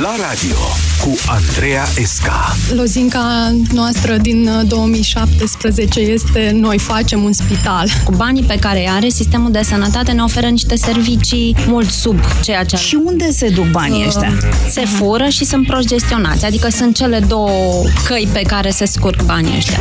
La radio cu Andreea Esca. Lozinca noastră din 2017 uh, este noi facem un spital. Cu banii pe care îi are, sistemul de sănătate ne oferă niște servicii mult sub ceea ce... Și unde se duc banii uh, ăștia? Se fură și sunt prost gestionați. Adică sunt cele două căi pe care se scurg banii ăștia.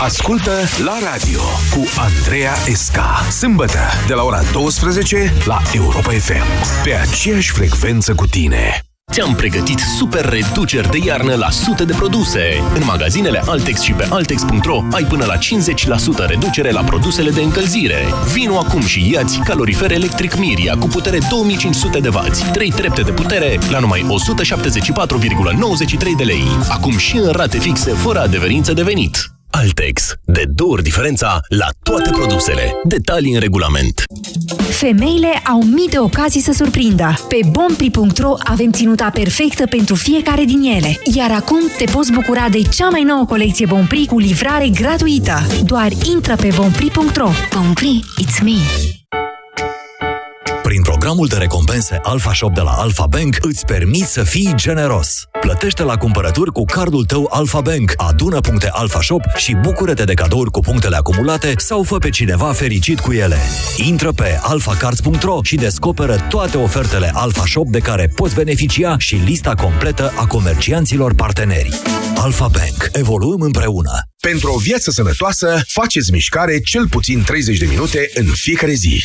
Ascultă la radio cu Andreea Esca. Sâmbătă de la ora 12 la Europa FM. Pe aceeași frecvență cu tine. Ți-am pregătit super reduceri de iarnă la sute de produse. În magazinele Altex și pe Altex.ro ai până la 50% reducere la produsele de încălzire. Vino acum și iați calorifer electric Miria cu putere 2500 de W, 3 trepte de putere la numai 174,93 de lei. Acum și în rate fixe fără adeverință de venit. Altex. De două ori diferența la toate produsele. Detalii în regulament. Femeile au mii de ocazii să surprindă. Pe bompri.ro avem ținuta perfectă pentru fiecare din ele. Iar acum te poți bucura de cea mai nouă colecție Bompri cu livrare gratuită. Doar intră pe bompri.ro. Bompri, it's me! Prin programul de recompense Alpha Shop de la Alpha Bank îți permiți să fii generos. Plătește la cumpărături cu cardul tău Alpha Bank, adună puncte Alpha Shop și bucură-te de cadouri cu punctele acumulate sau fă pe cineva fericit cu ele. Intră pe alphacards.ro și descoperă toate ofertele Alpha Shop de care poți beneficia și lista completă a comercianților parteneri. Alpha Bank. Evoluăm împreună. Pentru o viață sănătoasă, faceți mișcare cel puțin 30 de minute în fiecare zi.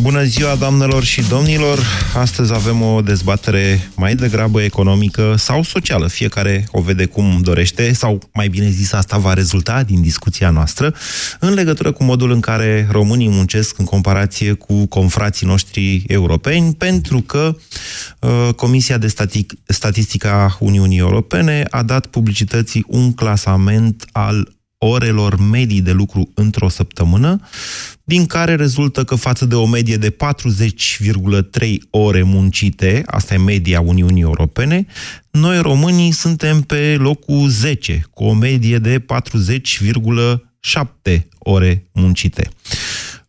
Bună ziua, doamnelor și domnilor! Astăzi avem o dezbatere mai degrabă economică sau socială. Fiecare o vede cum dorește, sau mai bine zis, asta va rezulta din discuția noastră, în legătură cu modul în care românii muncesc în comparație cu confrații noștri europeni, pentru că uh, Comisia de Static Statistică a Uniunii Europene a dat publicității un clasament al orelor medii de lucru într-o săptămână, din care rezultă că față de o medie de 40,3 ore muncite, asta e media Uniunii Europene, noi românii suntem pe locul 10, cu o medie de 40,7 ore muncite.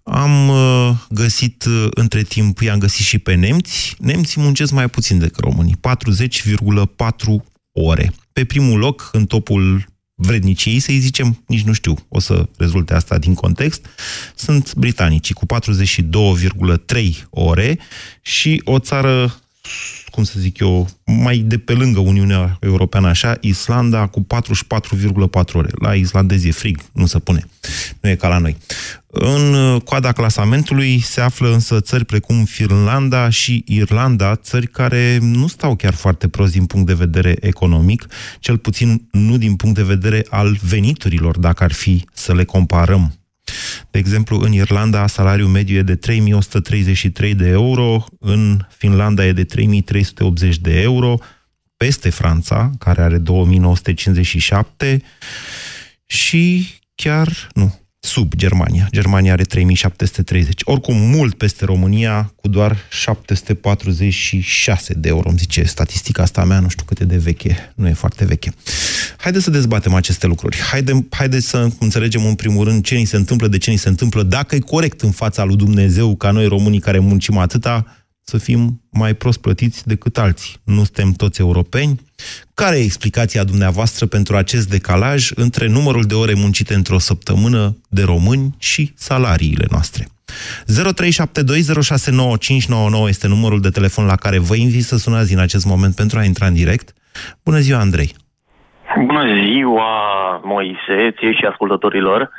Am uh, găsit uh, între timp, i-am găsit și pe nemți. Nemții muncesc mai puțin decât românii, 40,4 ore. Pe primul loc, în topul vredniciei, să-i zicem, nici nu știu, o să rezulte asta din context, sunt britanicii cu 42,3 ore și o țară, cum să zic eu, mai de pe lângă Uniunea Europeană așa, Islanda cu 44,4 ore. La islandezi e frig, nu se pune. Nu e ca la noi. În uh, coada clasamentului se află însă țări precum Finlanda și Irlanda, țări care nu stau chiar foarte prost din punct de vedere economic, cel puțin nu din punct de vedere al veniturilor, dacă ar fi să le comparăm. De exemplu, în Irlanda salariul mediu e de 3133 de euro, în Finlanda e de 3380 de euro, peste Franța, care are 2957 și chiar, nu, sub Germania. Germania are 3730. Oricum, mult peste România, cu doar 746 de euro. Îmi zice statistica asta mea, nu știu cât de veche. Nu e foarte veche. Haideți să dezbatem aceste lucruri. Haide, haide să înțelegem în primul rând ce ni se întâmplă, de ce ni se întâmplă, dacă e corect în fața lui Dumnezeu ca noi românii care muncim atâta, să fim mai prost plătiți decât alții. Nu suntem toți europeni. Care e explicația dumneavoastră pentru acest decalaj între numărul de ore muncite într-o săptămână de români și salariile noastre? 0372069599 este numărul de telefon la care vă invit să sunați în acest moment pentru a intra în direct. Bună ziua, Andrei! Bună ziua, Moise, ție și ascultătorilor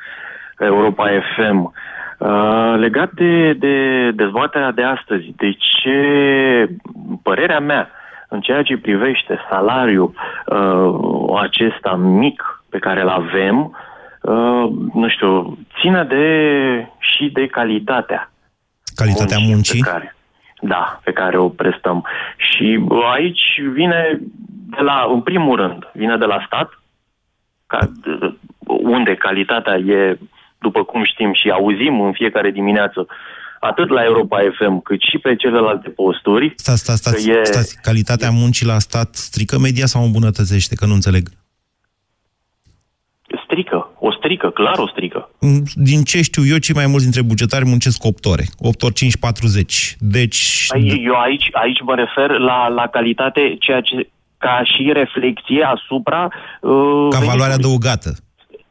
Europa FM. Uh, legat de, de dezbaterea de astăzi, de ce părerea mea în ceea ce privește salariul uh, acesta mic pe care îl avem, uh, nu știu, ține de și de calitatea. Calitatea muncii? Care, Da, pe care o prestăm. Și bă, aici vine de la, în primul rând, vine de la stat, ca, unde calitatea e, după cum știm și auzim în fiecare dimineață, atât la Europa FM, cât și pe celelalte posturi. Stați, stați, stați, că e- stați. Calitatea muncii la stat strică media sau îmbunătățește? Că nu înțeleg. Strică, o strică, clar o strică. Din ce știu eu, cei mai mulți dintre bugetari muncesc 8 ore. 8 ori 5, 40. Deci... Păi, Eu aici, aici mă refer la, la calitate, ceea ce ca și reflexie asupra... Uh, Ca valoare venitului. adăugată.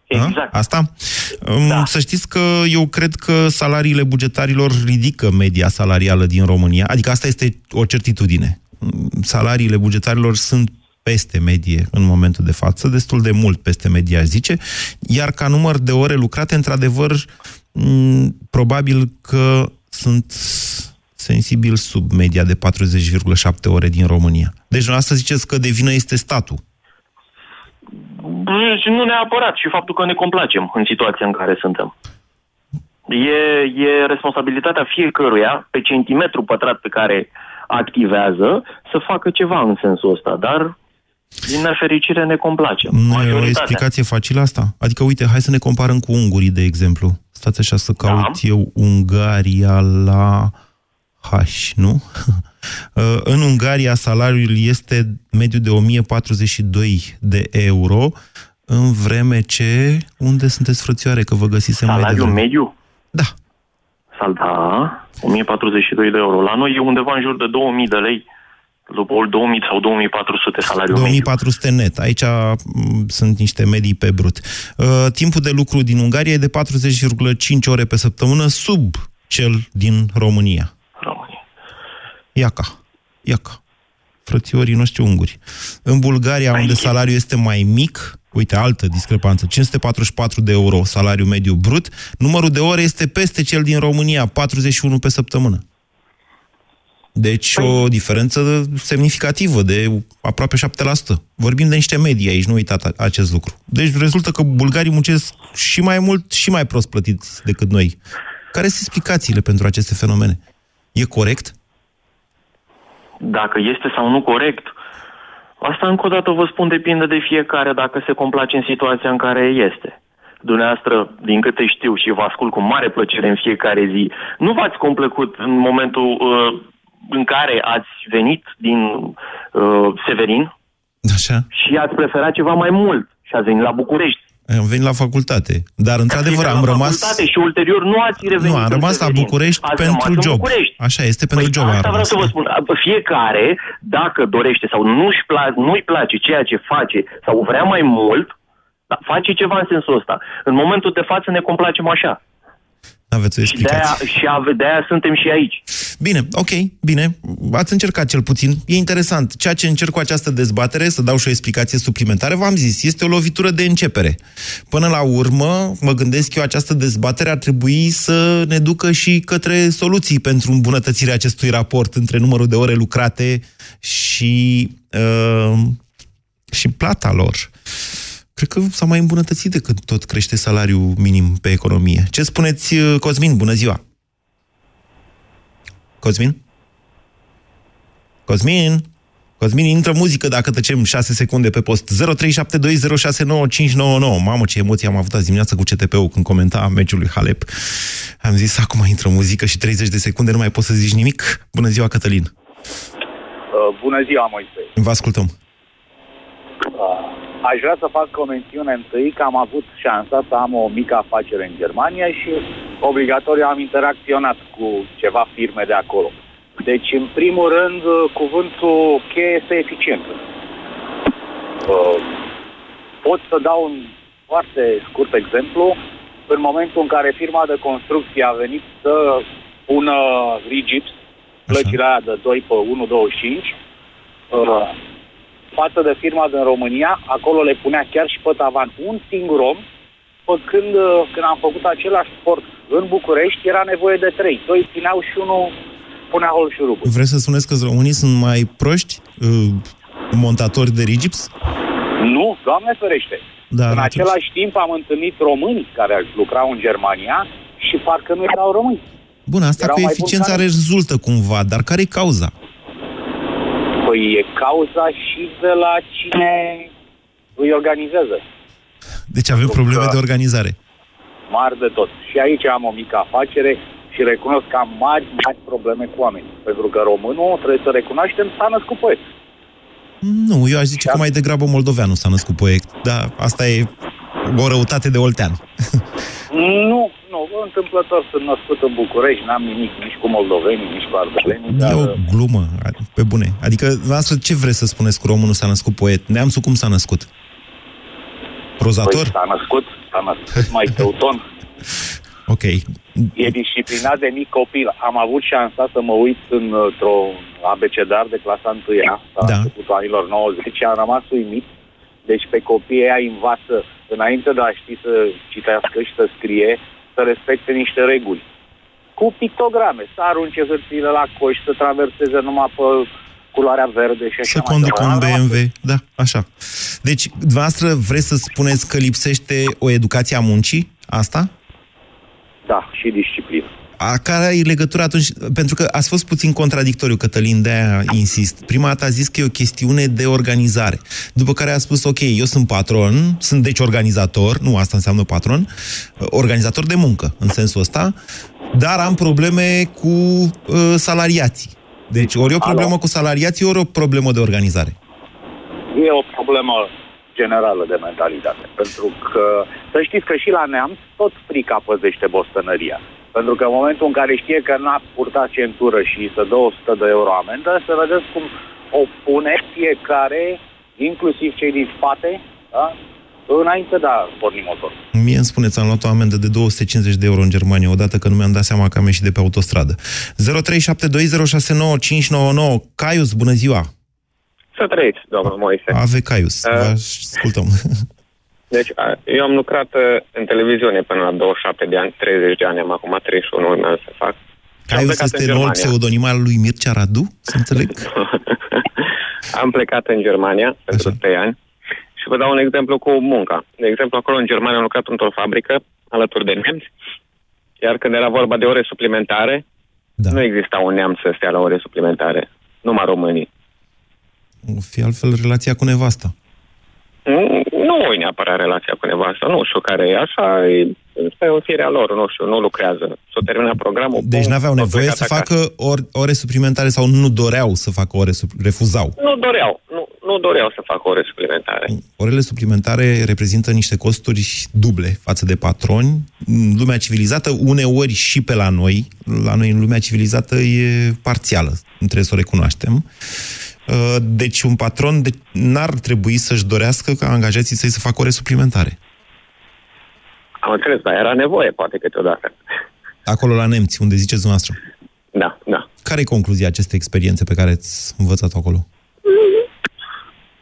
Exact. A? Asta? Da. Să știți că eu cred că salariile bugetarilor ridică media salarială din România. Adică asta este o certitudine. Salariile bugetarilor sunt peste medie în momentul de față, destul de mult peste media, aș zice, iar ca număr de ore lucrate, într-adevăr, m, probabil că sunt sensibil sub media de 40,7 ore din România. Deci, asta ziceți că de vină este statul. Bă, Și nu neapărat și faptul că ne complacem în situația în care suntem. E, e responsabilitatea fiecăruia pe centimetru pătrat pe care activează să facă ceva în sensul ăsta, dar din nefericire ne complacem. Nu e o Majoritatea. explicație facilă asta? Adică, uite, hai să ne comparăm cu ungurii, de exemplu. Stați așa să caut da. eu Ungaria la H, nu? Uh, în Ungaria salariul este mediu de 1042 de euro, în vreme ce... Unde sunteți, frățioare, că vă găsisem mai Salariul devreme? mediu? Da. Sal, da, 1042 de euro. La noi e undeva în jur de 2000 de lei, după 2000 sau 2400 salariul mediu. 2400 net. Aici m, sunt niște medii pe brut. Uh, timpul de lucru din Ungaria e de 40,5 ore pe săptămână, sub cel din România. România. Iaca. Iaca. Frățiorii noștri unguri. În Bulgaria, unde salariul este mai mic, uite, altă discrepanță, 544 de euro salariu mediu brut, numărul de ore este peste cel din România, 41 pe săptămână. Deci o diferență semnificativă de aproape 7%. Vorbim de niște medii aici, nu uitați a- acest lucru. Deci rezultă că bulgarii muncesc și mai mult și mai prost plătiți decât noi. Care sunt explicațiile pentru aceste fenomene? E corect? Dacă este sau nu corect, asta încă o dată vă spun depinde de fiecare dacă se complace în situația în care este. Dumneavoastră, din câte știu și vă ascult cu mare plăcere în fiecare zi, nu v-ați complăcut în momentul uh, în care ați venit din uh, Severin Așa. și ați preferat ceva mai mult și ați venit la București. Am venit la facultate. Dar, într-adevăr, Ați am venit la rămas... facultate și ulterior nu ați revenit Nu, am în rămas la Severin. București Ați pentru rămas în job. București. Așa este, pentru Păi job am asta vreau rămas. să vă spun. Fiecare, dacă dorește sau nu-și pla- nu-i place ceea ce face sau vrea mai mult, da, face ceva în sensul ăsta. În momentul de față ne complacem așa. Aveți o Și de-aia, explicație. și ave- de-aia suntem și aici. Bine, ok, bine. Ați încercat cel puțin. E interesant. Ceea ce încerc cu această dezbatere, să dau și o explicație suplimentară, v-am zis, este o lovitură de începere. Până la urmă, mă gândesc eu, această dezbatere ar trebui să ne ducă și către soluții pentru îmbunătățirea acestui raport între numărul de ore lucrate și, uh, și plata lor. Cred că s-a mai îmbunătățit decât tot crește salariul minim pe economie. Ce spuneți, uh, Cosmin? Bună ziua! Cosmin? Cosmin? Cosmin, intră muzică dacă tăcem 6 secunde pe post. 0372069599. Mamă, ce emoții am avut azi dimineață cu CTP-ul când comenta meciul lui Halep. Am zis, acum intră muzică și 30 de secunde nu mai poți să zici nimic. Bună ziua, Cătălin. Uh, bună ziua, Moise. Vă ascultăm. Uh, aș vrea să fac o mențiune întâi că am avut șansa să am o mică afacere în Germania și obligatoriu am interacționat cu ceva firme de acolo. Deci, în primul rând, uh, cuvântul cheie este eficiență. Uh, pot să dau un foarte scurt exemplu. În momentul în care firma de construcție a venit să pună rigips, plăcile aia de 2 pe 1,25, uh, față de firma din România, acolo le punea chiar și pe tavan un singur om, pe când, uh, când am făcut același sport în București, era nevoie de trei. Doi țineau și unul punea hol șurubul. Vreți să spuneți că românii sunt mai proști uh, montatori de rigips? Nu, Doamne ferește. Dar în atunci- același timp am întâlnit români care lucrau în Germania și parcă nu erau români. Bun, asta Erau cu mai eficiența buni care- rezultă cumva, dar care e cauza? Păi e cauza și de la cine îi organizează. Deci avem Pentru probleme că- de organizare. Mari de tot. Și aici am o mică afacere și recunosc că am mari, mari probleme cu oamenii. Pentru că românul, trebuie să recunoaștem, s-a născut poet. Nu, eu aș zice că mai degrabă moldoveanul s-a născut poet, dar asta e o răutate de oltean. Nu, nu, întâmplător sunt născut în București, n-am nimic nici cu moldovenii, nici cu ardelenii, dar... E o glumă, pe bune. Adică, noastră, ce vreți să spuneți cu românul s-a născut poet? Neamțul cum s-a născut? Prozator? Păi, s-a născut, s-a născut mai teuton. Ok. E disciplinat de mic copil. Am avut șansa să mă uit într-o abecedar de clasa 1 la Da. începutul anilor 90 și am rămas uimit. Deci pe copiii aia învață, înainte de a ști să citească și să scrie, să respecte niște reguli. Cu pictograme, să arunce hârtiile la coș, să traverseze numai pe culoarea verde și așa Să mai conducă un departe. Am rămas- BMW, da, așa. Deci, dumneavoastră vreți să spuneți că lipsește o educație a muncii? Asta? Da, și disciplină. A care e legătura atunci? Pentru că ați fost puțin contradictoriu, Cătălin, de-aia insist. Prima dată a zis că e o chestiune de organizare. După care a spus, ok, eu sunt patron, sunt deci organizator, nu asta înseamnă patron, organizator de muncă, în sensul ăsta, dar am probleme cu uh, salariații. Deci ori e o problemă cu salariații, ori o problemă de organizare. E o problemă generală de mentalitate. Pentru că, să știți că și la neamț, tot frica păzește bostănăria. Pentru că în momentul în care știe că n-a purtat centură și să dă 100 de euro amendă, să vedeți cum o pune fiecare, inclusiv cei din spate, da? înainte de a porni motor. Mie îmi spuneți, am luat o amendă de 250 de euro în Germania, odată că nu mi-am dat seama că am ieșit de pe autostradă. 0372069599 Caius, bună ziua! Să trăiți, domnul Moise. Ave Caius, Uh. vă ascultăm. Deci, a, eu am lucrat uh, în televiziune până la 27 de ani, 30 de ani, am acum 31 urmează să fac. Și am Caius plecat este în noul Germania. pseudonim al lui Mircea Radu, să înțeleg? Am plecat în Germania pentru 3 ani și vă dau un exemplu cu munca. De exemplu, acolo în Germania am lucrat într-o fabrică alături de nemți, iar când era vorba de ore suplimentare, da. nu exista un neamț să stea la ore suplimentare, numai românii. O fi altfel relația cu nevasta. Nu, nu e neapărat relația cu nevasta, nu știu care e așa, e, e o firea lor, nu știu, nu lucrează. S-a terminat programul. Deci pum, n-aveau s-au nevoie plecat să acasă. facă ore, ore suplimentare sau nu doreau să facă ore, sup- refuzau. Nu doreau, nu, nu doreau să facă ore suplimentare. Orele suplimentare reprezintă niște costuri duble față de patroni. În lumea civilizată, uneori și pe la noi, la noi în lumea civilizată e parțială, trebuie să o recunoaștem. Uh, Deci un patron de- n-ar trebui să-și dorească ca angajații săi să facă ore suplimentare. Am înțeles, dar era nevoie, poate câteodată. Acolo la nemți, unde ziceți dumneavoastră. Da, da. Care e concluzia acestei experiențe pe care ați învățat acolo?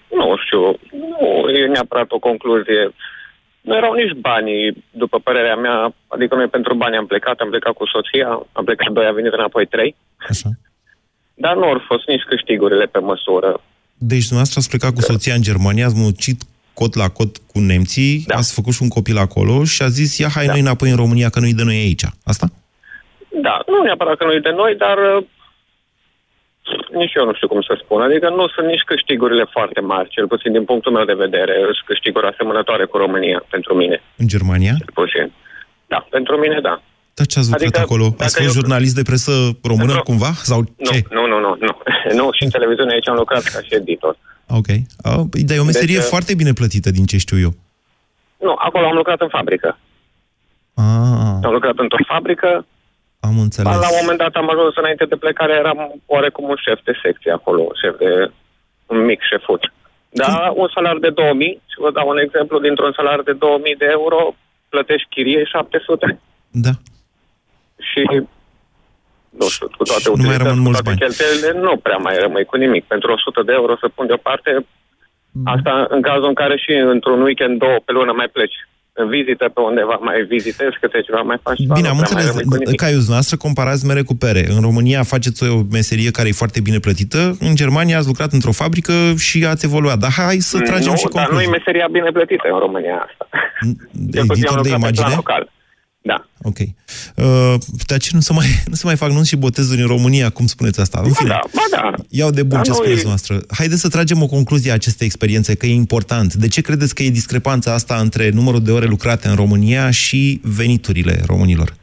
Nu știu, nu e neapărat o concluzie. Nu erau nici banii, după părerea mea, adică noi pentru bani am plecat, am plecat cu soția, am plecat doi, a venit înapoi trei. Așa. Dar nu au fost nici câștigurile pe măsură. Deci dumneavoastră ați plecat cu soția în Germania, ați muncit cot la cot cu nemții, da. ați făcut și un copil acolo și a zis, ia hai da. noi înapoi în România, că nu-i de noi aici. Asta? Da, nu neapărat că nu e de noi, dar uh, nici eu nu știu cum să spun. Adică nu sunt nici câștigurile foarte mari, cel puțin din punctul meu de vedere. Sunt câștiguri asemănătoare cu România, pentru mine. În Germania? Cel puțin. Da, pentru mine da. Dar ce ați lucrat Adică, acolo? dacă Ați fost eu- jurnalist de presă română Pentru- cumva? Sau Nu, ce? nu, nu, nu, nu. nu, și în televiziune aici am lucrat ca și editor. Ok. A, păi, dar e o meserie Deci, foarte bine plătită, din ce știu eu. Nu, acolo am lucrat în fabrică. Ah, Am lucrat într-o fabrică, am înțeles. la un moment dat am ajuns înainte de plecare, eram oarecum un șef de secție acolo, un șef de un mic șefut. Da, un salar de 2000, și vă dau un exemplu, dintr-un salar de 2000 de euro, plătești chirie 700. Da. Și, nu știu, cu toate Și nu mai utilitățile, rămân cu mulți toate bani. cheltuielile, nu prea mai rămâi cu nimic. Pentru 100 de euro să pun deoparte, asta în cazul în care și într-un weekend, două pe lună mai pleci în vizită pe undeva, mai vizitezi câte ceva, mai faci ceva, Bine, nu am prea mai înțeles. rămâi cu nimic. Caius, noastră comparați mere cu pere. În România faceți o meserie care e foarte bine plătită, în Germania ați lucrat într-o fabrică și ați evoluat. Dar hai să tragem nu, și dar nu concluzii. e meseria bine plătită în România asta. Cel puțin editor am de lucrat pe plan imagine? Local. Da. Ok. Uh, dar ce nu se mai, nu se mai fac nunți și botezuri în România, cum spuneți asta? În Ba fine, da, ba da. iau de bun Dar ce noi- spuneți noastră. Haideți să tragem o concluzie a acestei experiențe, că e important. De ce credeți că e discrepanța asta între numărul de ore lucrate în România și veniturile românilor?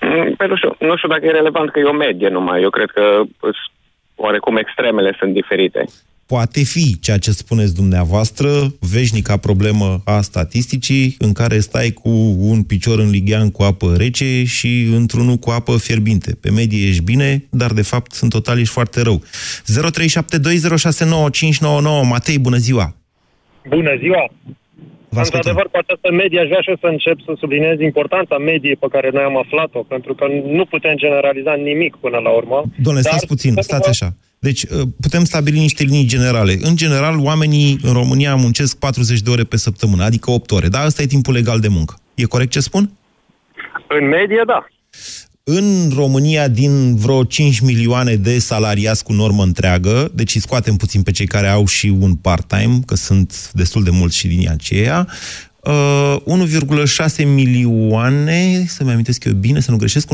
Mm, Păi nu știu, nu știu dacă e relevant că e o medie numai. Eu cred că îs- oarecum extremele sunt diferite. Poate fi ceea ce spuneți dumneavoastră, veșnica problemă a statisticii, în care stai cu un picior în lighean cu apă rece și într-unul cu apă fierbinte. Pe medie ești bine, dar de fapt în total ești foarte rău. 0372069599 Matei, bună ziua! Bună ziua! Vă ascultăm. Într-adevăr, cu această medie aș vrea și eu să încep să subliniez importanța mediei pe care noi am aflat-o, pentru că nu putem generaliza nimic până la urmă. Doamne, Dar stați puțin, să stați vă- așa. Deci, uh, putem stabili niște linii generale. În general, oamenii în România muncesc 40 de ore pe săptămână, adică 8 ore. Da, ăsta e timpul legal de muncă. E corect ce spun? În medie, da. În România, din vreo 5 milioane de salariați cu normă întreagă, deci îi scoatem puțin pe cei care au și un part-time, că sunt destul de mulți și din aceea, uh, 1,6 milioane, să-mi amintesc eu bine, să nu greșesc,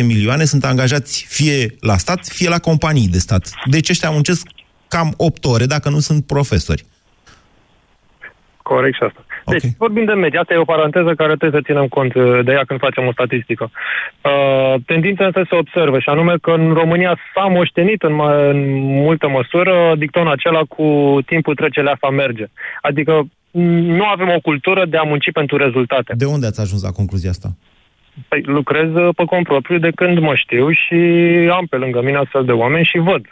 1,5-1,6 milioane sunt angajați fie la stat, fie la companii de stat. Deci ăștia muncesc cam 8 ore, dacă nu sunt profesori. Corect și asta. Deci, vorbim de medie. Asta e o paranteză care trebuie să ținem cont uh, de ea când facem o statistică. Uh, tendința însă se observă și anume că în România s-a moștenit în, ma- în multă măsură dictonul acela cu timpul trece, leafa merge. Adică m, nu avem o cultură de a munci pentru rezultate. De unde ați ajuns la concluzia asta? Păi, lucrez uh, pe cont propriu de când mă știu și am pe lângă mine astfel de oameni și văd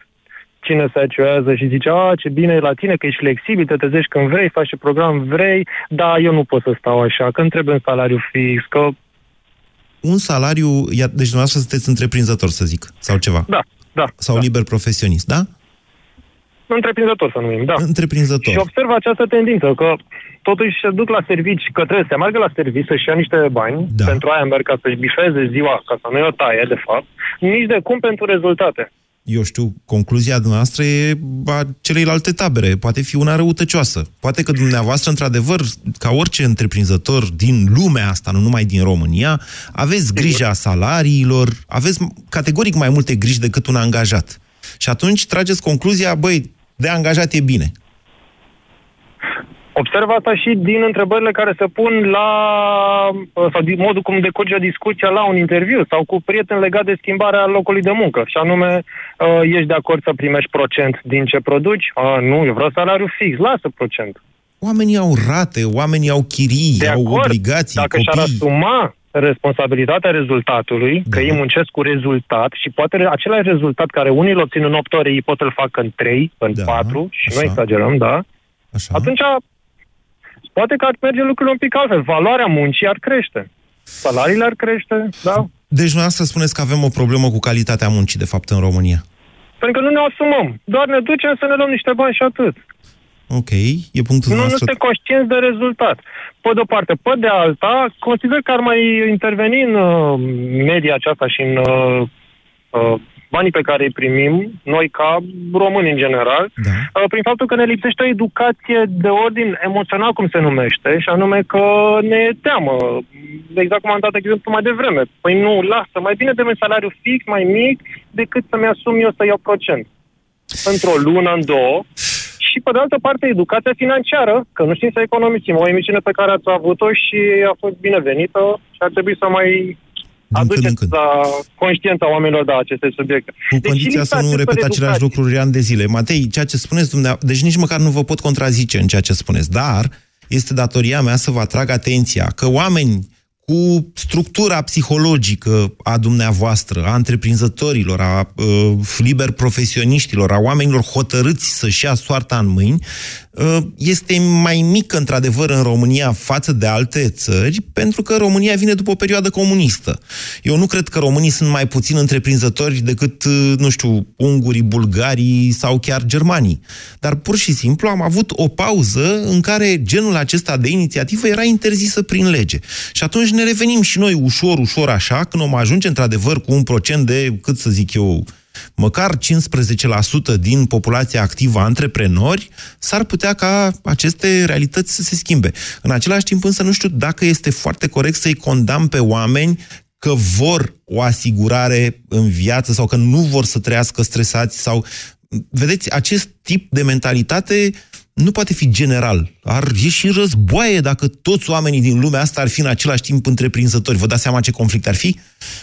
cine se acioează și zice, a, ce bine e la tine, că ești flexibil, te trezești când vrei, faci ce program vrei, dar eu nu pot să stau așa, că îmi trebuie un salariu fix, că Un salariu, ia- deci dumneavoastră sunteți întreprinzător, să zic, sau ceva. Da, da. Sau liber profesionist, da? Întreprinzător să numim, da. Întreprinzător. Și observ această tendință, că totuși se duc la servici, că trebuie să se meargă la servici să-și ia niște bani, da. pentru aia merg ca să-și bifeze ziua, ca să nu-i o taie, de fapt, nici de cum pentru rezultate. eu știu, concluzia noastră e a celeilalte tabere. Poate fi una răutăcioasă. Poate că dumneavoastră, într-adevăr, ca orice întreprinzător din lumea asta, nu numai din România, aveți grija salariilor, aveți categoric mai multe griji decât un angajat. Și atunci trageți concluzia, băi, de angajat e bine. Observ asta și din întrebările care se pun la, sau din modul cum decurge discuția la un interviu sau cu prieten legat de schimbarea locului de muncă. Și anume, uh, ești de acord să primești procent din ce produci? A, nu, eu vreau salariu fix, lasă procent. Oamenii au rate, oamenii au chirii, De au acord, obligații, Dacă și-ar copii. asuma responsabilitatea rezultatului, da. că ei muncesc cu rezultat și poate re- același rezultat care unii îl obțin în 8 ore, ei pot să-l facă în 3, în da, 4 și așa. nu exagerăm, da? Așa. Atunci poate că ar merge lucrurile un pic altfel. Valoarea muncii ar crește. Salariile ar crește, da? Deci dumneavoastră spuneți că avem o problemă cu calitatea muncii, de fapt, în România. Pentru că nu ne asumăm. Doar ne ducem să ne luăm niște bani și atât. Ok, e punctul Nu, nu nostru. suntem conștienți de rezultat. Pe de-o parte. Pe de alta, consider că ar mai interveni în uh, media aceasta și în uh, uh, banii pe care îi primim, noi ca români în general, da. uh, prin faptul că ne lipsește o educație de ordin emoțional, cum se numește, și anume că ne e teamă. Exact cum am dat exemplu mai devreme. Păi nu, lasă, mai bine de un salariu fix, mai mic, decât să-mi asum eu să iau procent. Într-o lună, în două, și pe de altă parte educația financiară, că nu știm să economisim. O emisiune pe care ați avut-o și a fost binevenită și ar trebui să mai aduceți la conștiința oamenilor de aceste subiecte. Cu condiția să nu repet aceleași lucruri ani de zile. Matei, ceea ce spuneți dumneavoastră, deci nici măcar nu vă pot contrazice în ceea ce spuneți, dar este datoria mea să vă atrag atenția că oameni cu structura psihologică a dumneavoastră, a întreprinzătorilor, a uh, liber profesioniștilor, a oamenilor hotărâți să-și ia soarta în mâini, uh, este mai mică, într-adevăr, în România față de alte țări, pentru că România vine după o perioadă comunistă. Eu nu cred că românii sunt mai puțin întreprinzători decât, uh, nu știu, ungurii, bulgarii sau chiar germanii. Dar pur și simplu am avut o pauză în care genul acesta de inițiativă era interzisă prin lege. Și atunci ne revenim și noi ușor, ușor așa, când om ajunge într-adevăr cu un procent de, cât să zic eu, măcar 15% din populația activă antreprenori, s-ar putea ca aceste realități să se schimbe. În același timp însă nu știu dacă este foarte corect să-i condamn pe oameni că vor o asigurare în viață sau că nu vor să trăiască stresați sau... Vedeți, acest tip de mentalitate nu poate fi general. Ar ieși războaie dacă toți oamenii din lumea asta ar fi în același timp întreprinzători. Vă dați seama ce conflict ar fi?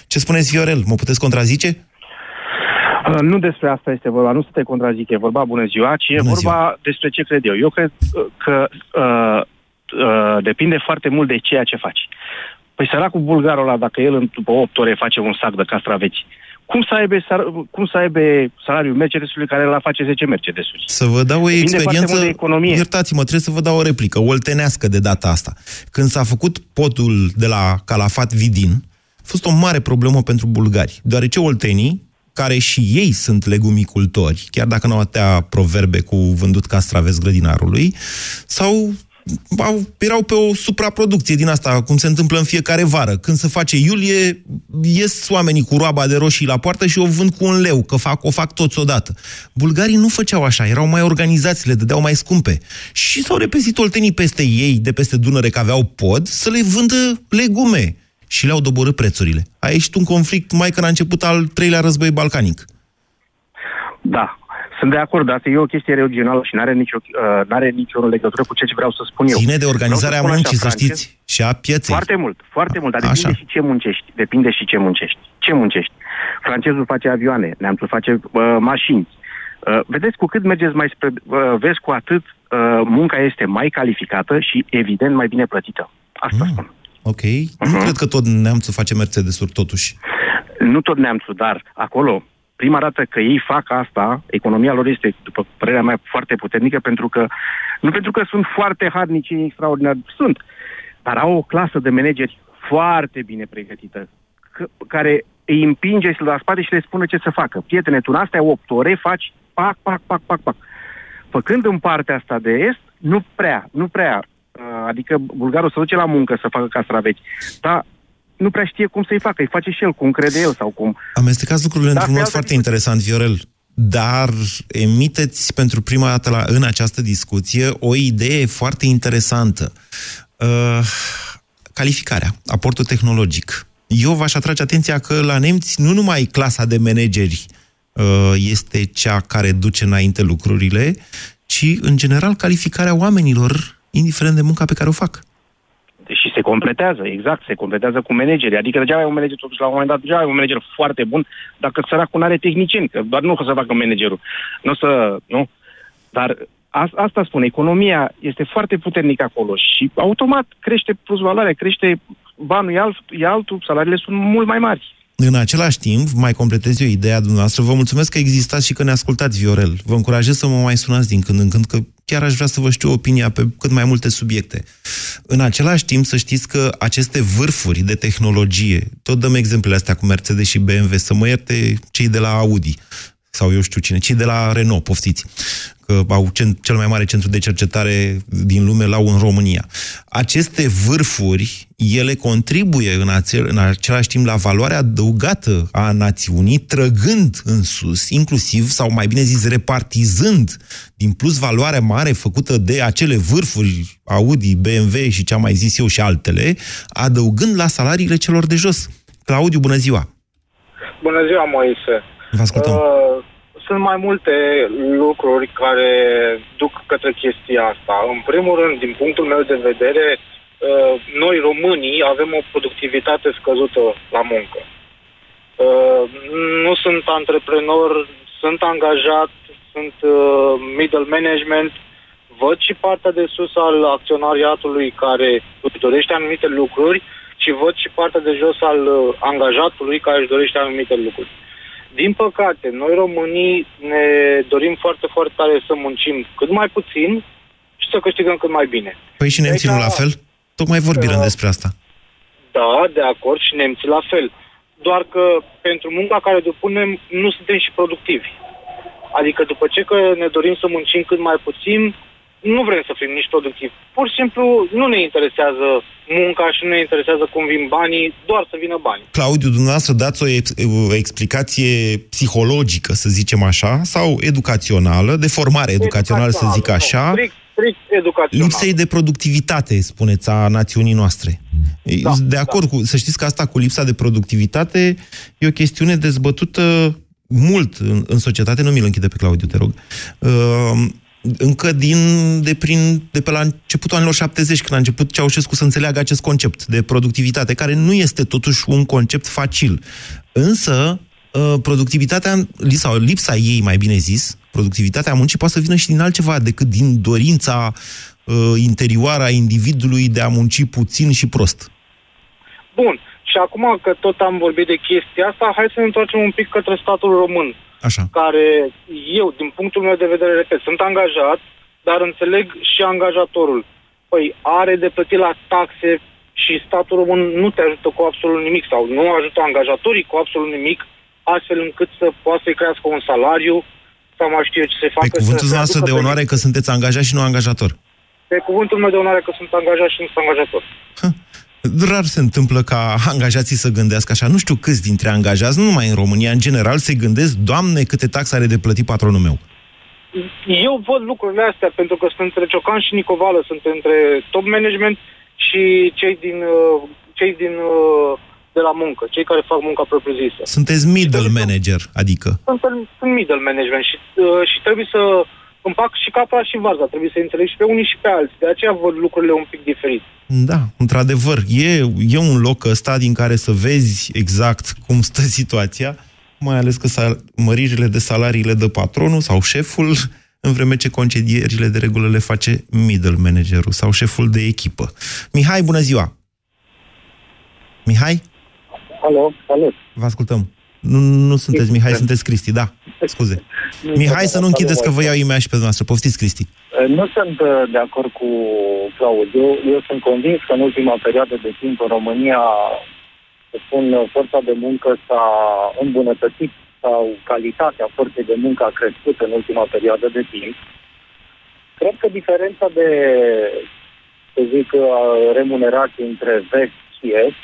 Ce spuneți, Viorel? Mă puteți contrazice? Uh, Nu despre asta este vorba, nu să te contrazic, e vorba bună ziua, ci e Bună vorba despre ce cred eu. Eu cred uh, că uh, uh, depinde foarte mult de ceea ce faci. Păi săracul bulgarul ăla, dacă el în- după 8 ore face un sac de castraveți, cum să aibă, sar- cum să aibă salariul Mercedesului care la face 10 Mercedesuri? Să vă dau o Depinde foarte experiență, mult de economie. iertați-mă, trebuie să vă dau o replică, oltenească de data asta. Când s-a făcut podul de la Calafat Vidin, a fost o mare problemă pentru bulgari, deoarece oltenii, care și ei sunt legumicultori, chiar dacă nu au atâtea proverbe cu vândut castraveți grădinarului, sau au, erau pe o supraproducție din asta, cum se întâmplă în fiecare vară. Când se face iulie, ies oamenii cu roaba de roșii la poartă și o vând cu un leu, că fac, o fac toți odată. Bulgarii nu făceau așa, erau mai organizați, le dădeau mai scumpe. Și s-au repezit oltenii peste ei, de peste Dunăre, că aveau pod, să le vândă legume. Și le-au doborât prețurile. A ieșit un conflict mai când a început al treilea război balcanic. Da, sunt de acord, asta e o chestie regională și nu are nicio, uh, n-are nicio legătură cu ceea ce vreau să spun eu. Ține de organizarea Vreau să spun muncii, așa, să francez, știți, și a pieței. Foarte mult, foarte mult, dar depinde Așa. și ce muncești. Depinde și ce muncești. Ce muncești? Francezul face avioane, neamțul face uh, mașini. Uh, vedeți, cu cât mergeți mai spre uh, vezi, cu atât uh, munca este mai calificată și, evident, mai bine plătită. Asta Mm. spun. Ok. Nu cred că tot neamțul face Mercedes-uri, totuși. Nu tot neamțul, dar acolo, prima dată că ei fac asta, economia lor este, după părerea mea, foarte puternică, pentru că, nu pentru că sunt foarte harnici, extraordinari, sunt, dar au o clasă de manageri foarte bine pregătită, că, care îi împinge la spate și le spune ce să facă. Prietene, tu în astea 8 ore faci pac, pac, pac, pac, pac. Făcând în partea asta de est, nu prea, nu prea, uh, adică bulgarul se duce la muncă să facă castraveți, dar nu prea știe cum să-i facă, îi face și el cum crede el sau cum. Amestecați lucrurile Da, într-un pe mod altă foarte interesant, Viorel. Dar emiteți pentru prima dată la, în această discuție o idee foarte interesantă. Uh, calificarea, aportul tehnologic. Eu v-aș atrage atenția că la nemți nu numai clasa de manageri uh, este cea care duce înainte lucrurile, ci, în general, calificarea oamenilor, indiferent de munca pe care o fac. Și se completează, exact, se completează cu manageri. Adică degeaba ai un manager, totuși, la un moment dat, degeaba ai un manager foarte bun, dacă săracul nu are tehnicieni, că doar nu o să facă managerul. Nu o să, nu? Dar a, asta spun, economia este foarte puternică acolo și automat crește plus valoarea, crește banul e, alt, e altul, salariile sunt mult mai mari. În același timp, mai completez eu ideea dumneavoastră. Vă mulțumesc că existați și că ne ascultați, Viorel. Vă încurajez să mă mai sunați din când în când, că chiar aș vrea să vă știu opinia pe cât mai multe subiecte. În același timp, să știți că aceste vârfuri de tehnologie, tot dăm exemplele astea cu Mercedes și BMW, să mă ierte cei de la Audi, sau eu știu cine, cei de la Renault, poftiți, că au cen- cel mai mare centru de cercetare din lume, l-au în România. Aceste vârfuri, ele contribuie în, acel, în același timp la valoarea adăugată a națiunii, trăgând în sus, inclusiv, sau mai bine zis, repartizând din plus valoarea mare făcută de acele vârfuri Audi, BMW și ce am mai zis eu și altele, adăugând la salariile celor de jos. Claudiu, bună ziua! Bună ziua, Moise. Vă ascultăm. Uh, sunt mai multe lucruri care duc către chestia asta. În primul rând, din punctul meu de vedere, uh, noi românii avem o productivitate scăzută la muncă. Uh, nu sunt antreprenor, sunt angajat, sunt uh, middle management, văd și partea de sus al acționariatului care își dorește anumite lucruri și văd și partea de jos al uh, angajatului care își dorește anumite lucruri. Din păcate, noi românii ne dorim foarte, foarte tare să muncim cât mai puțin și să câștigăm cât mai bine. Păi și nemții nu la fel? Tocmai vorbim despre asta. Da, de acord, și nemții la fel. Doar că pentru munca care depunem nu suntem și productivi. Adică după ce că ne dorim să muncim cât mai puțin, nu vrem să fim nici productivi. Pur și simplu nu ne interesează munca și nu ne interesează cum vin banii, doar să vină bani. Claudiu, dumneavoastră dați o, ex- o explicație psihologică, să zicem așa, sau educațională, de formare educațională, să zic așa, Nu, strict, strict educațional. lipsei de productivitate, spuneți, a națiunii noastre. Da, de acord cu... Să știți că asta cu lipsa de productivitate e o chestiune dezbătută mult în, în societate. Nu mi-l închide pe Claudiu, te rog. Uh, încă din, de, prin, de pe la începutul anilor 70, când a început Ceaușescu să înțeleagă acest concept de productivitate, care nu este totuși un concept facil. Însă, uh, productivitatea, sau lipsa ei, mai bine zis, productivitatea muncii poate să vină și din altceva decât din dorința uh, interioară a individului de a munci puțin și prost. Bun. Și acum că tot am vorbit de chestia asta, hai să ne întoarcem un pic către statul român. Așa. Care eu, din punctul meu de vedere, repet, sunt angajat, dar înțeleg și angajatorul. Păi are de plătit la taxe și statul român nu te ajută cu absolut nimic sau nu ajută angajatorii cu absolut nimic, astfel încât să poată să-i crească un salariu sau mai știu eu ce se facă. Pe cuvântul să se noastră aducă de pe- onoare că sunteți angajat și nu angajator. Pe cuvântul meu de onoare că sunt angajat și nu sunt angajator. Rar se întâmplă ca angajații să gândească așa. Nu știu câți dintre angajați, nu numai în România, în general, se gândesc, Doamne, câte taxe are de plătit patronul meu. Eu văd lucrurile astea pentru că sunt între Ciocan și Nicovală, sunt între top management și cei din, uh, cei din uh, de la muncă, cei care fac munca propriu-zisă. Sunteți middle manager, adică. Sunt, sunt middle management și, uh, și trebuie să împac și capa și varza, trebuie să înțeleg și pe unii și pe alții. De aceea văd lucrurile un pic diferit. Da, într-adevăr, e, e un loc ăsta din care să vezi exact cum stă situația, mai ales că sal- măririle de salarii le dă patronul sau șeful, în vreme ce concedierile de regulă le face middle managerul sau șeful de echipă. Mihai, bună ziua! Mihai? Alo, salut. Vă ascultăm. Nu, nu sunteți Mihai, sunteți Cristi, da. Scuze. Mihai, să nu închideți că vă iau imea și pe dumneavoastră. Poftiți, Cristi. Nu sunt uh, de acord cu Claudiu. Eu sunt convins că în ultima perioadă de timp în România, să spun, forța de muncă s-a îmbunătățit sau calitatea forței de muncă a crescut în ultima perioadă de timp. Cred că diferența de, să zic, uh, remunerație între vest și est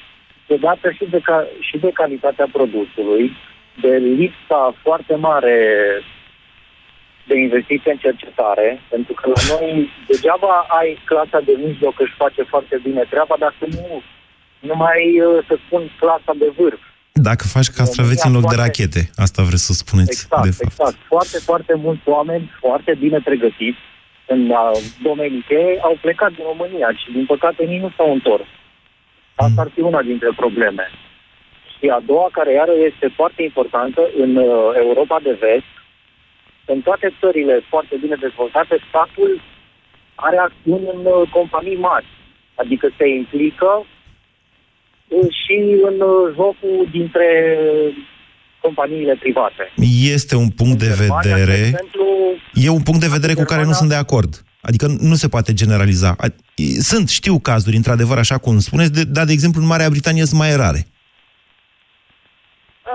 se dată și de, ca, și de calitatea produsului, de lipsa foarte mare de investiție în cercetare, pentru că la noi degeaba ai clasa de mijloc își face foarte bine treaba, dacă nu, nu mai, uh, să spun, clasa de vârf. Dacă faci castraveți în loc de rachete, asta vreți să spuneți, Exact, de fapt. exact. Foarte, foarte mulți oameni foarte bine pregătiți în uh, domenii cheie au plecat din România și, din păcate, nici nu s-au întors. Asta ar fi una dintre probleme. Și a doua, care iară este foarte importantă, în uh, Europa de vest, în toate țările foarte bine dezvoltate, statul are acțiuni în uh, companii mari. Adică se implică uh, și în uh, jocul dintre companiile private. Este un punct de vedere... E un punct de vedere cu care nu sunt de acord. Adică nu se poate generaliza. A- Sunt, știu cazuri, într-adevăr, așa cum spuneți, de, dar, de exemplu, în Marea Britanie sunt mai rare.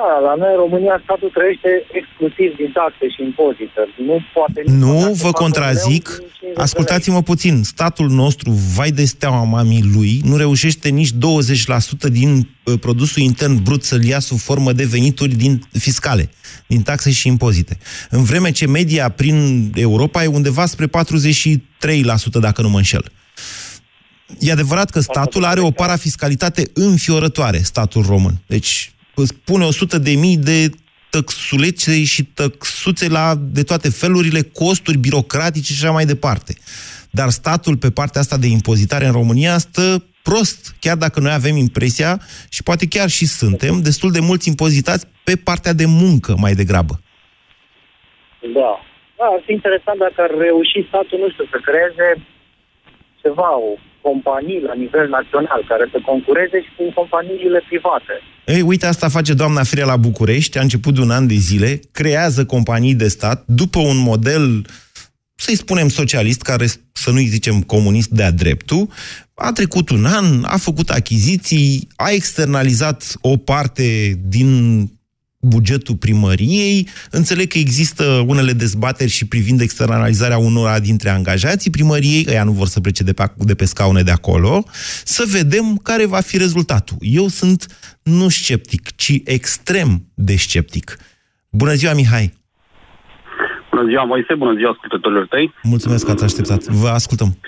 Da, la noi în România statul trăiește exclusiv din taxe și impozite. Nu poate nici Nu măcar să vă facă contrazic. greu din 50 de Ascultați-mă puțin. Statul nostru, vai de steaua mamii lui, nu reușește nici 20% din uh, produsul intern brut să-l ia sub formă de venituri din fiscale, din taxe și impozite. În vreme ce media prin Europa e undeva spre 43%, dacă nu mă înșel. E adevărat că statul are o parafiscalitate înfiorătoare, statul român. Deci îți pune 100 de mii de tăxulețe și tăxuțe la de toate felurile, costuri birocratice și așa mai departe. Dar statul pe partea asta de impozitare în România stă prost, chiar dacă noi avem impresia, și poate chiar și suntem, destul de mulți impozitați pe partea de muncă mai degrabă. Da. Da, ar fi interesant dacă ar reuși statul, nu știu, să creeze ceva, o companie la nivel național care să concureze și cu companiile private. Ei, uite, asta face doamna Firea la București, a început de un an de zile, creează companii de stat după un model, să-i spunem socialist, care să nu-i zicem comunist de-a dreptul, a trecut un an, a făcut achiziții, a externalizat o parte din bugetul primăriei, înțeleg că există unele dezbateri și privind externalizarea unora dintre angajații primăriei, ăia nu vor să plece de pe, de pe scaune de acolo, să vedem care va fi rezultatul. Eu sunt nu sceptic, ci extrem de sceptic. Bună ziua, Mihai! Bună ziua, Moise, bună ziua ascultătorilor tăi. Mulțumesc că ați așteptat. Vă ascultăm.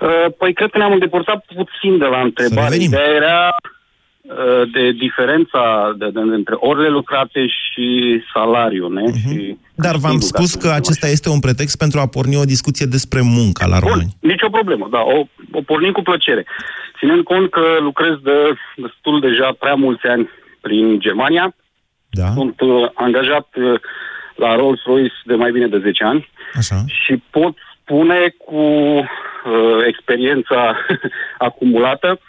Uh, Păi cred că ne-am îndepărtat puțin de la întrebare. revenim. Ideea era uh, de diferența de, de, între orele lucrate și salariul, ne? Și Dar v-am câștigul, ca spus să că zicem acesta este un pretext pentru a porni o discuție despre munca la români. Nici o problemă, da, o, o pornim cu plăcere. Ținând cont că lucrez de destul deja prea mulți ani prin Germania, da. sunt uh, angajat uh, la Rolls-Royce de mai bine de 10 ani Așa. și pot spune cu uh, experiența acumulată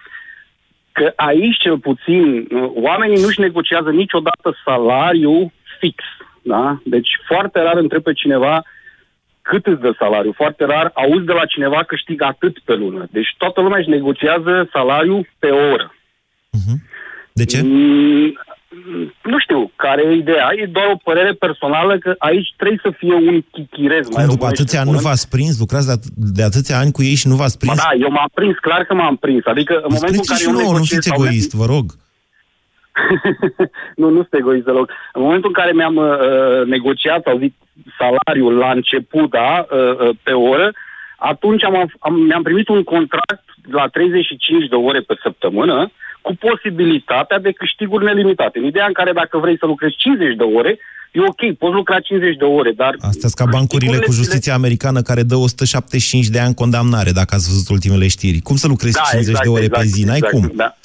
că aici cel puțin uh, oamenii nu-și negociază niciodată salariul fix. Da? Deci foarte rar întreb pe cineva cât îți dă salariu. Foarte rar auzi de la cineva că câștigă atât pe lună. Deci toată lumea își negociază salariul pe oră. De ce? Mm, nu știu care e ideea. E doar o părere personală că aici trebuie să fie un chichirez. Cum după atâția ani nu v-ați prins? Lucrați de, at- de atâția ani cu ei și nu v-ați Ba prins? da, eu m-am prins, clar că m-am prins. Adică în momentul în care și eu nouă, nu negociez fiți sau merg- egoist, vă rog. nu, nu sunt egoist deloc. În momentul în care mi-am uh, negociat sau zic salariul la început, da, uh, uh, pe oră, atunci am, am, mi-am primit un contract la 35 de ore pe săptămână cu posibilitatea de câștiguri nelimitate. În ideea în care dacă vrei să lucrezi 50 de ore, e ok, poți lucra 50 de ore, dar Astea sunt ca bancurile cu justiția americană care dă 175 de ani condamnare, dacă ați văzut ultimele știri. Cum să lucrezi 50 de ore pe zi? N-ai cum. Da.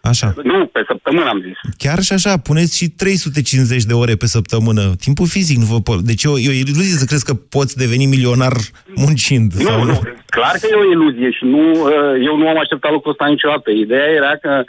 Așa. Nu, pe săptămână am zis. Chiar și așa, puneți și 350 de ore pe săptămână. Timpul fizic nu vă po- Deci e o, e o iluzie să crezi că poți deveni milionar muncind. Nu, sau nu, clar că e o iluzie și nu, uh, eu nu am așteptat lucrul ăsta niciodată. Ideea era că uh,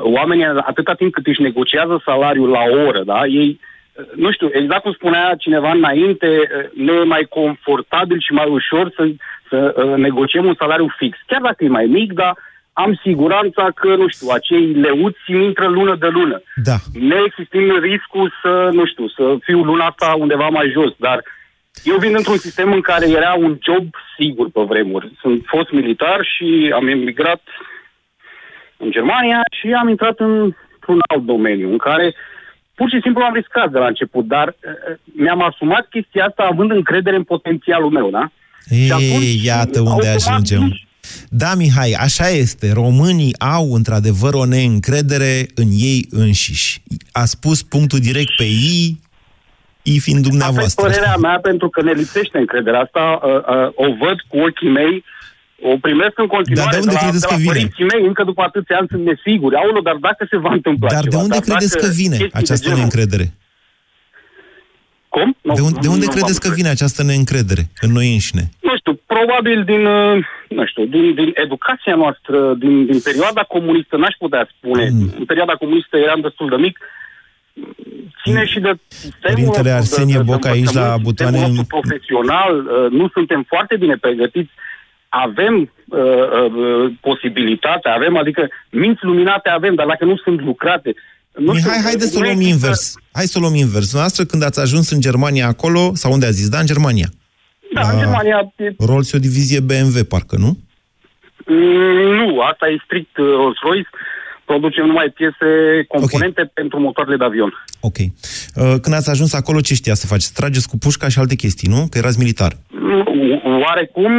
oamenii, atâta timp cât își negociază salariul la oră, da, ei, uh, nu știu, exact cum spunea cineva înainte, uh, ne e mai confortabil și mai ușor să, să uh, negociem un salariu fix. Chiar dacă e mai mic, dar am siguranța că, nu știu, acei leuți îmi intră lună de lună. Da. Neexistând riscul să, nu știu, să fiu luna asta undeva mai jos, dar eu vin într-un sistem în care era un job sigur pe vremuri. Sunt fost militar și am emigrat în Germania și am intrat în, într-un alt domeniu în care pur și simplu am riscat de la început, dar uh, mi-am asumat chestia asta având încredere în potențialul meu, da? Ei, iată unde ajungem. Da, Mihai, așa este. Românii au într-adevăr o neîncredere în ei înșiși. A spus punctul direct pe ei, ei fiind Asta e dumneavoastră. părerea mea pentru că ne lipsește încrederea asta. Uh, uh, o văd cu ochii mei, o primesc în continuare Dar de unde la, credeți de la că vine? părinții mei, încă după atâția ani sunt nesiguri. Aolo, dar dacă se va întâmpla Dar de ceva, unde dar credeți dacă că vine chestii de această genul- neîncredere? Cum? De unde, de unde nu credeți v-am că vine această neîncredere în noi înșine? nu știu, probabil din, uh, nu știu, din, din educația noastră, din, din perioada comunistă, n-aș putea spune. Mm. În perioada comunistă eram destul de mic. Ține și de sistemul Părintele nostru Arsenie de, de, Boc aici la învățământ, butoane- sistemul nostru profesional, uh, nu suntem foarte bine pregătiți. Avem uh, uh, posibilitatea, avem, adică minți luminate avem, dar dacă nu sunt lucrate, nu Mihai, știu, haideți să o nu luăm există- invers. Hai să o luăm invers. Noastră, când ați ajuns în Germania acolo, sau unde ați zis, da, în Germania. Da, în Germania e Rolls e o divizie BMW, parcă, nu? Mm, Nu, asta e strict uh, Rolls-Royce. Producem numai piese, componente okay. pentru motoarele de avion. Ok. Uh, Când ați ajuns acolo, ce știa să faceți? Trageți cu pușca și alte chestii, nu? Că erați militar. Mm, Oarecum,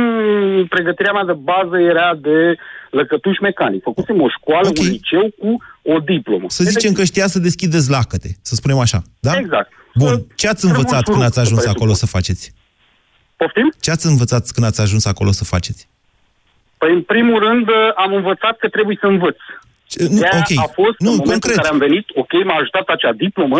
pregătirea mea de bază era de lăcătuș mecanic. Făcusem o școală, okay. un liceu cu o diplomă. Să zicem că știa să deschideți lacăte, să spunem așa, da? Exact. Bun. Ce ați învățat când ați ajuns acolo să faceți? Poftim? Ce ați învățat când ați ajuns acolo să faceți? Păi, în primul rând, uh, am învățat că trebuie să învăț. Nu, De-aia ok. a fost, Nu, în momentul concret. în care am venit, ok, m-a ajutat acea diplomă,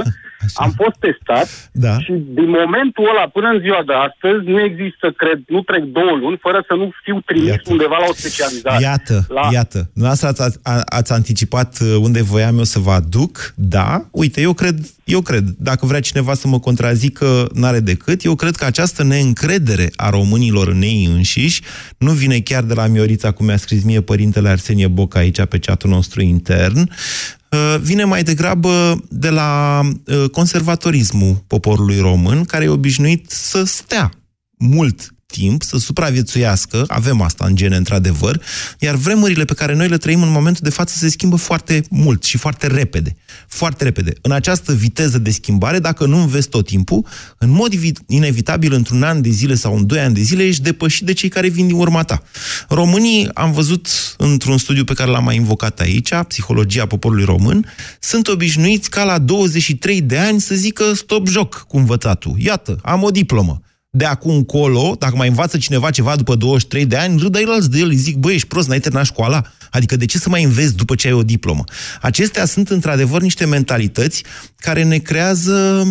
am fost testat Da. și din momentul ăla până în ziua de astăzi nu există, cred, nu trec două luni fără să nu fiu trimis Iată. undeva la o specializare. Iată, la... iată. Dumneavoastră ați, a, ați anticipat uh, unde voiam eu să vă aduc, da? Uite, eu cred, eu cred, dacă vrea cineva să mă contrazică, n-are decât. Eu cred că această neîncredere a românilor în ei înșiși nu vine chiar de la Miorița, cum mi-a scris mie părintele Arsenie Boca aici pe chatul nostru intern, uh, vine mai degrabă de la uh, conservatorismul poporului român, care e obișnuit să stea mult timp, să supraviețuiască, avem asta în gene, într-adevăr, iar vremurile pe care noi le trăim în momentul de față se schimbă foarte mult și foarte repede. Foarte repede. În această viteză de schimbare, dacă nu înveți tot timpul, în mod inevitabil, într-un an de zile sau în doi ani de zile, ești depășit de cei care vin din urma ta. Românii, am văzut într-un studiu pe care l-am mai invocat aici, Psihologia poporului român, sunt obișnuiți ca la 23 de ani să zică stop joc cu învățatul. Iată, am o diplomă de acum încolo, dacă mai învață cineva ceva după 23 de ani, râdă el alți de el, îi zic, băi, ești prost, n-ai terminat școala? Adică de ce să mai înveți după ce ai o diplomă? Acestea sunt într-adevăr niște mentalități care ne creează,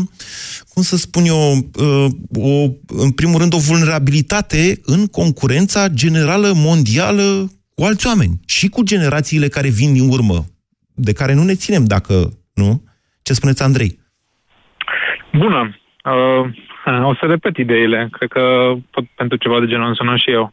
cum să spun eu, uh, o, în primul rând o vulnerabilitate în concurența generală mondială cu alți oameni și cu generațiile care vin din urmă, de care nu ne ținem dacă, nu? Ce spuneți, Andrei? Bună! Uh, o să repet ideile. Cred că tot pentru ceva de genul am sunat și eu.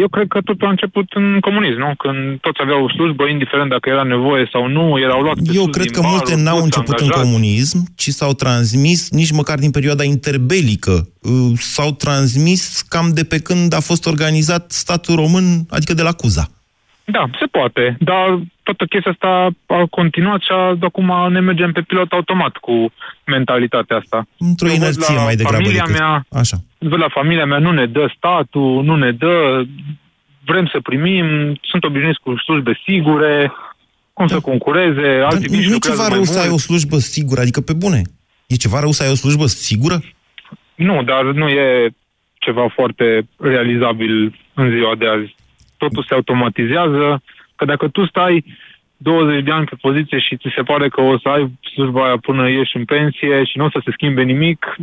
Eu cred că totul a început în comunism, nu? Când toți aveau slujbă, indiferent dacă era nevoie sau nu, erau luați Eu cred că multe n-au început angajați. în comunism, ci s-au transmis nici măcar din perioada interbelică. S-au transmis cam de pe când a fost organizat statul român, adică de la Cuza. Da, se poate, dar toată chestia asta a continuat și acum ne mergem pe pilot automat cu mentalitatea asta. Într-o inerție mai degrabă familia decât... mea, Așa. la familia mea nu ne dă statul, nu ne dă, vrem să primim, sunt obișnuiți cu slujbe sigure, cum da. să concureze, alții Dar nu e ceva rău să ai o slujbă sigură, adică pe bune. E ceva rău să ai o slujbă sigură? Nu, dar nu e ceva foarte realizabil în ziua de azi totul se automatizează, că dacă tu stai 20 de ani pe poziție și ți se pare că o să ai slujba aia până ieși în pensie și nu o să se schimbe nimic,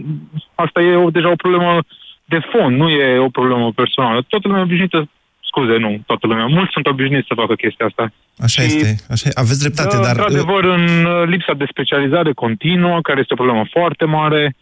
asta e o, deja o problemă de fond, nu e o problemă personală. Toată lumea obișnuită, scuze, nu, toată lumea, mulți sunt obișnuiți să facă chestia asta. Așa și, este, așa, aveți dreptate, da, dar... Într-adevăr, în lipsa de specializare continuă, care este o problemă foarte mare,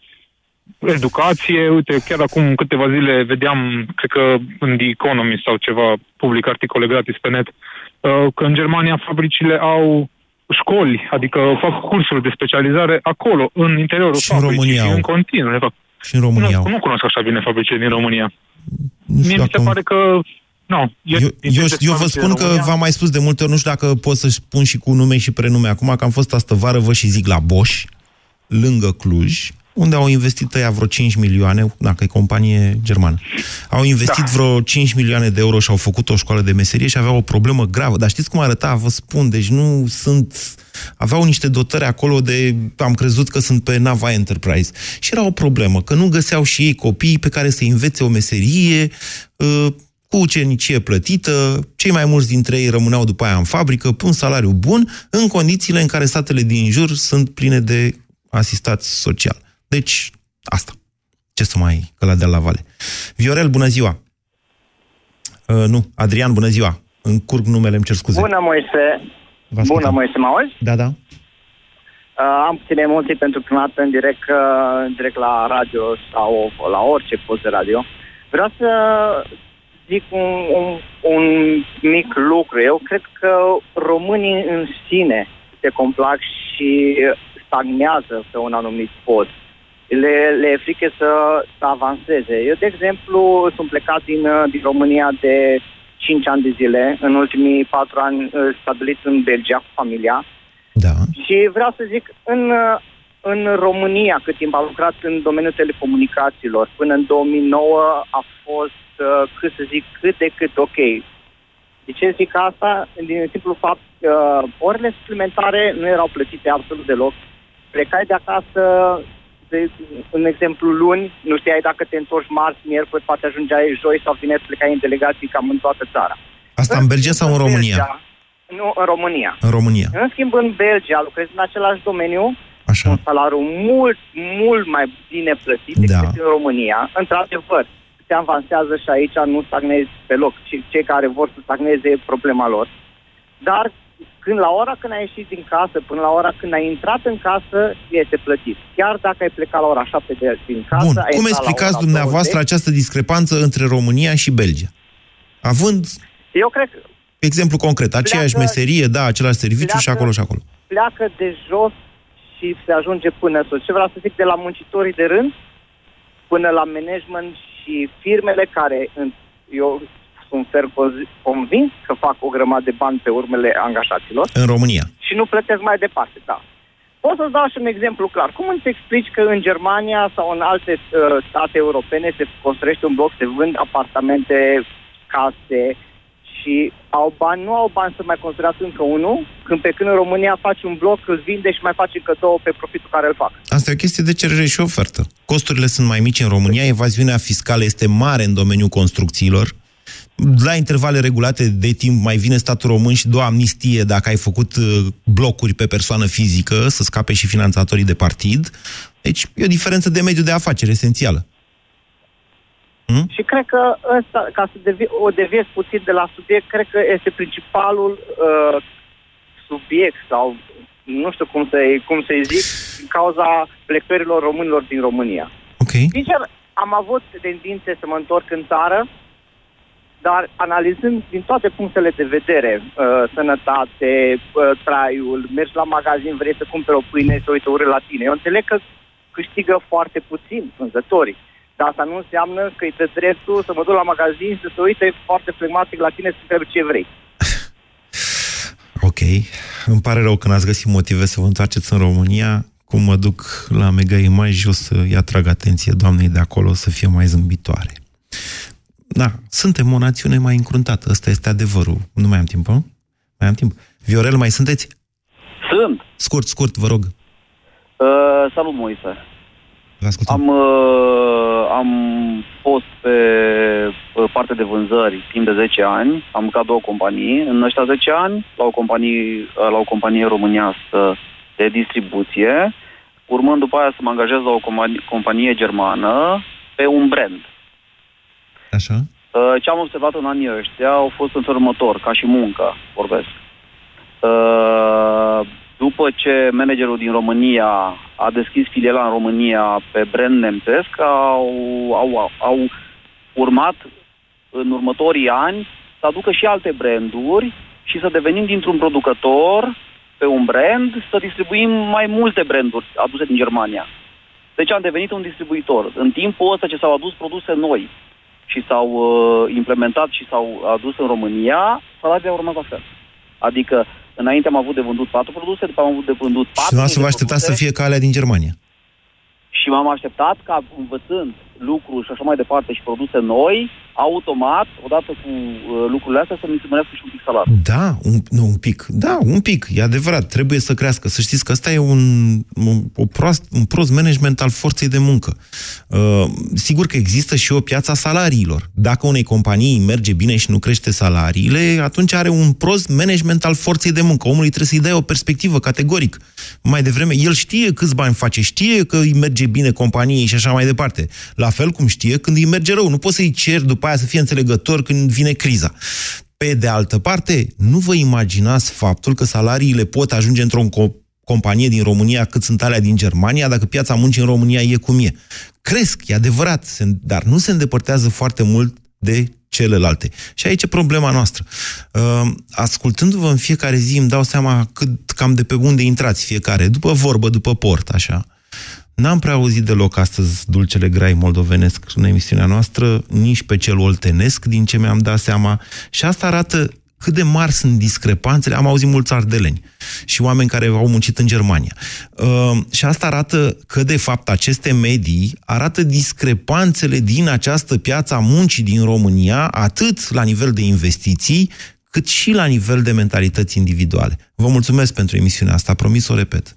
educație. Uite, chiar acum câteva zile vedeam, cred că în The Economist sau ceva, public articole gratis pe net, uh, că în Germania fabricile au școli, adică fac cursuri de specializare acolo, în interiorul și în România și în continuu le fac. Și în România nu, nu cunosc așa bine fabricile din România. Mie mi se pare că nu. Eu, eu, eu vă spun că v-am mai spus de multe ori, nu știu dacă pot să spun și cu nume și prenume acum, că am fost astă vară, vă și zic, la Bosch, lângă Cluj, unde au investit ăia vreo 5 milioane, dacă e companie germană. Au investit da. vreo 5 milioane de euro și au făcut o școală de meserie și aveau o problemă gravă. Dar știți cum arăta? Vă spun, deci nu sunt... Aveau niște dotări acolo de... Am crezut că sunt pe Nava Enterprise. Și era o problemă, că nu găseau și ei copii pe care să învețe o meserie, uh, cu ucenicie plătită, cei mai mulți dintre ei rămâneau după aia în fabrică, pun salariu bun, în condițiile în care statele din jur sunt pline de asistați social. Deci, asta. Ce să mai căladea la vale. Viorel, bună ziua! Uh, nu, Adrian, bună ziua! Încurc numele, îmi cer scuze. Bună, Moise! Bună, Moise, mă auzi? Da, da. Uh, am puține emoții pentru prima dată în direct, uh, în direct la radio sau la orice post de radio. Vreau să zic un, un, un mic lucru. Eu cred că românii în sine se complac și stagnează pe un anumit post le, le e frică să, să avanseze. Eu, de exemplu, sunt plecat din, din România de 5 ani de zile, în ultimii 4 ani uh, stabilit în Belgia cu familia. Da. Și vreau să zic, în, în România, cât timp am lucrat în domeniul telecomunicațiilor, până în 2009 a fost, uh, cât să zic, cât de cât ok. De ce zic asta? Din simplu fapt că uh, orele suplimentare nu erau plătite absolut deloc. Plecai de acasă de, un exemplu, luni, nu știai dacă te întorci marți, miercuri, poate ajungeai joi sau vineri, plecai în delegații cam în toată țara. Asta în Belgia sau în România? Belgia, nu, în România. În România. În schimb, în Belgia lucrezi în același domeniu, Așa. un salariu mult, mult mai bine plătit da. decât în România. Într-adevăr, se avansează și aici nu stagnezi pe loc. Cei care vor să stagneze e problema lor. Dar când la ora când ai ieșit din casă, până la ora când ai intrat în casă, este plătit. Chiar dacă ai plecat la ora 7 de din casă... Bun, ai cum explicați dumneavoastră 20? această discrepanță între România și Belgia? Având Eu cred că Exemplu concret, aceeași Pleacă- meserie, da, același serviciu pleacă- și acolo și acolo. pleacă de jos și se ajunge până sus. Ce vreau să zic, de la muncitorii de rând până la management și firmele care, în- eu sunt ferm conzi- convins că fac o grămadă de bani pe urmele angajaților În România. și nu plătesc mai departe, da. Pot să-ți dau și un exemplu clar. Cum îți explici că în Germania sau în alte uh, state europene se construiește un bloc, se vând apartamente, case și au bani, nu au bani să mai construiască încă unul, când pe când în România faci un bloc, îl vinde și mai faci încă două pe profitul care îl fac. Asta e o chestie de cerere și ofertă. Costurile sunt mai mici în România, evaziunea fiscală este mare în domeniul construcțiilor. La intervale regulate de timp mai vine statul român și dă o amnistie dacă ai făcut uh, blocuri pe persoană fizică, să scape și finanțatorii de partid. Deci e o diferență de mediu de afaceri esențială. Și cred că ăsta, ca să devi, o deviez puțin de la subiect, cred că este principalul uh, subiect sau nu știu cum să-i, cum să-i zic, din cauza plecărilor românilor din România. Ok. Sincer, am avut tendințe să mă întorc în țară, dar analizând din toate punctele de vedere, uh, sănătate, uh, traiul, mergi la magazin, vrei să cumperi o pâine, să uite urât la tine. Eu înțeleg că câștigă foarte puțin vânzătorii. Dar asta nu înseamnă că îi dă dreptul să mă duc la magazin și să se uite foarte flegmatic la tine să întrebi ce vrei. Ok. Îmi pare rău că n-ați găsit motive să vă întoarceți în România. Cum mă duc la Mega Image, o să-i atrag atenție doamnei de acolo să fie mai zâmbitoare. Da, suntem o națiune mai încruntată. Ăsta este adevărul. Nu mai am timp, nu? Mai am timp. Viorel, mai sunteți? Sunt. Scurt, scurt, vă rog. Uh, salut, Moise. Vă ascultăm. Am, uh, am fost pe uh, parte de vânzări timp de 10 ani. Am lucrat două companii. În ăștia 10 ani, la o companie, uh, la o companie românească de distribuție, urmând după aia să mă angajez la o companie, companie germană pe un brand. Așa. Uh, Ce am observat în anii ăștia au fost în felul următor, ca și muncă, vorbesc. Uh, După ce managerul din România a deschis filiala în România pe brand nemțesc, au, au, au urmat în următorii ani să aducă și alte branduri și să devenim dintr-un producător pe un brand, să distribuim mai multe branduri aduse din Germania. Deci am devenit un distribuitor. În timpul ăsta ce s-au adus produse noi și s-au uh, implementat și s-au adus în România, salariile au urmat la fel. Adică înainte am avut de vândut patru produse, după am avut de vândut Și patru dumneavoastră vă așteptați să fie ca alea din Germania. și m-am așteptat ca învățând lucruri și așa mai departe și produse noi, automat, odată cu uh, lucrurile astea, să mi se mărească și un pic salariul. Da, un, nu, un pic. Da, un pic. E adevărat. Trebuie să crească. Să știți că ăsta e un, un, o prost, un prost management al forței de muncă. Uh, sigur că există și o piață a salariilor. Dacă unei companii merge bine și nu crește salariile, atunci are un prost management al forței de muncă. Omului trebuie să-i dai o perspectivă categoric. Mai devreme, el știe câți bani face, știe că îi merge bine companiei și așa mai departe. La fel cum știe când îi merge rău. Nu poți să-i cer după aia să fie înțelegător când vine criza. Pe de altă parte, nu vă imaginați faptul că salariile pot ajunge într-o co- companie din România cât sunt alea din Germania, dacă piața muncii în România e cum e. Cresc, e adevărat, se- dar nu se îndepărtează foarte mult de celelalte. Și aici e problema noastră. Uh, Ascultându-vă în fiecare zi îmi dau seama cât, cam de pe unde intrați fiecare, după vorbă, după port, așa. N-am prea auzit deloc astăzi dulcele grai moldovenesc în emisiunea noastră, nici pe cel oltenesc, din ce mi-am dat seama. Și asta arată cât de mari sunt discrepanțele. Am auzit mulți ardeleni și oameni care au muncit în Germania. Uh, și asta arată că, de fapt, aceste medii arată discrepanțele din această piață a muncii din România, atât la nivel de investiții, cât și la nivel de mentalități individuale. Vă mulțumesc pentru emisiunea asta, promis să o repet.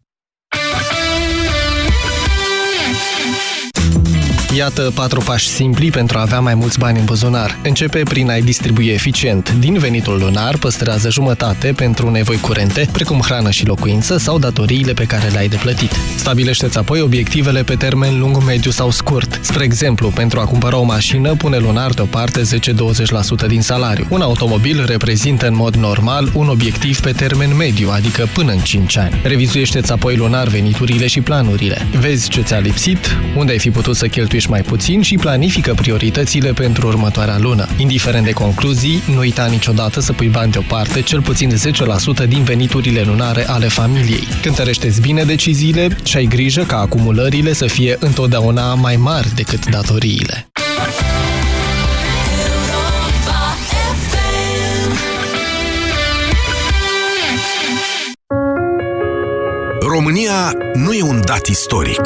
Iată patru pași simpli pentru a avea mai mulți bani în buzunar. Începe prin a-i distribui eficient. Din venitul lunar păstrează jumătate pentru nevoi curente, precum hrană și locuință sau datoriile pe care le-ai de plătit. Stabilește-ți apoi obiectivele pe termen lung, mediu sau scurt. Spre exemplu, pentru a cumpăra o mașină, pune lunar deoparte 10-20% din salariu. Un automobil reprezintă în mod normal un obiectiv pe termen mediu, adică până în 5 ani. Revizuiește-ți apoi lunar veniturile și planurile. Vezi ce ți-a lipsit, unde ai fi putut să cheltuiești mai puțin și planifică prioritățile pentru următoarea lună. Indiferent de concluzii, nu uita niciodată să pui bani deoparte cel puțin 10% din veniturile lunare ale familiei. Cântărește-ți bine deciziile și ai grijă ca acumulările să fie întotdeauna mai mari decât datoriile. România nu e un dat istoric,